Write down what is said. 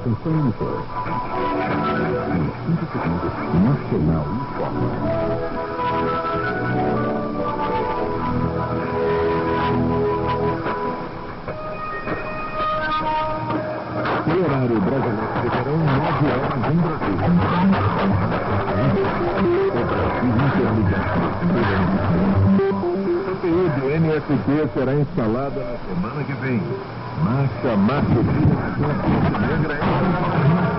calma. Atenção, monitor. Em 5 segundos, Nacional informa. O horário brasileiro de verão, 9 horas em Brasília. O Brasil interligado. CPI do MST será instalada na semana que vem. Marcha, negra,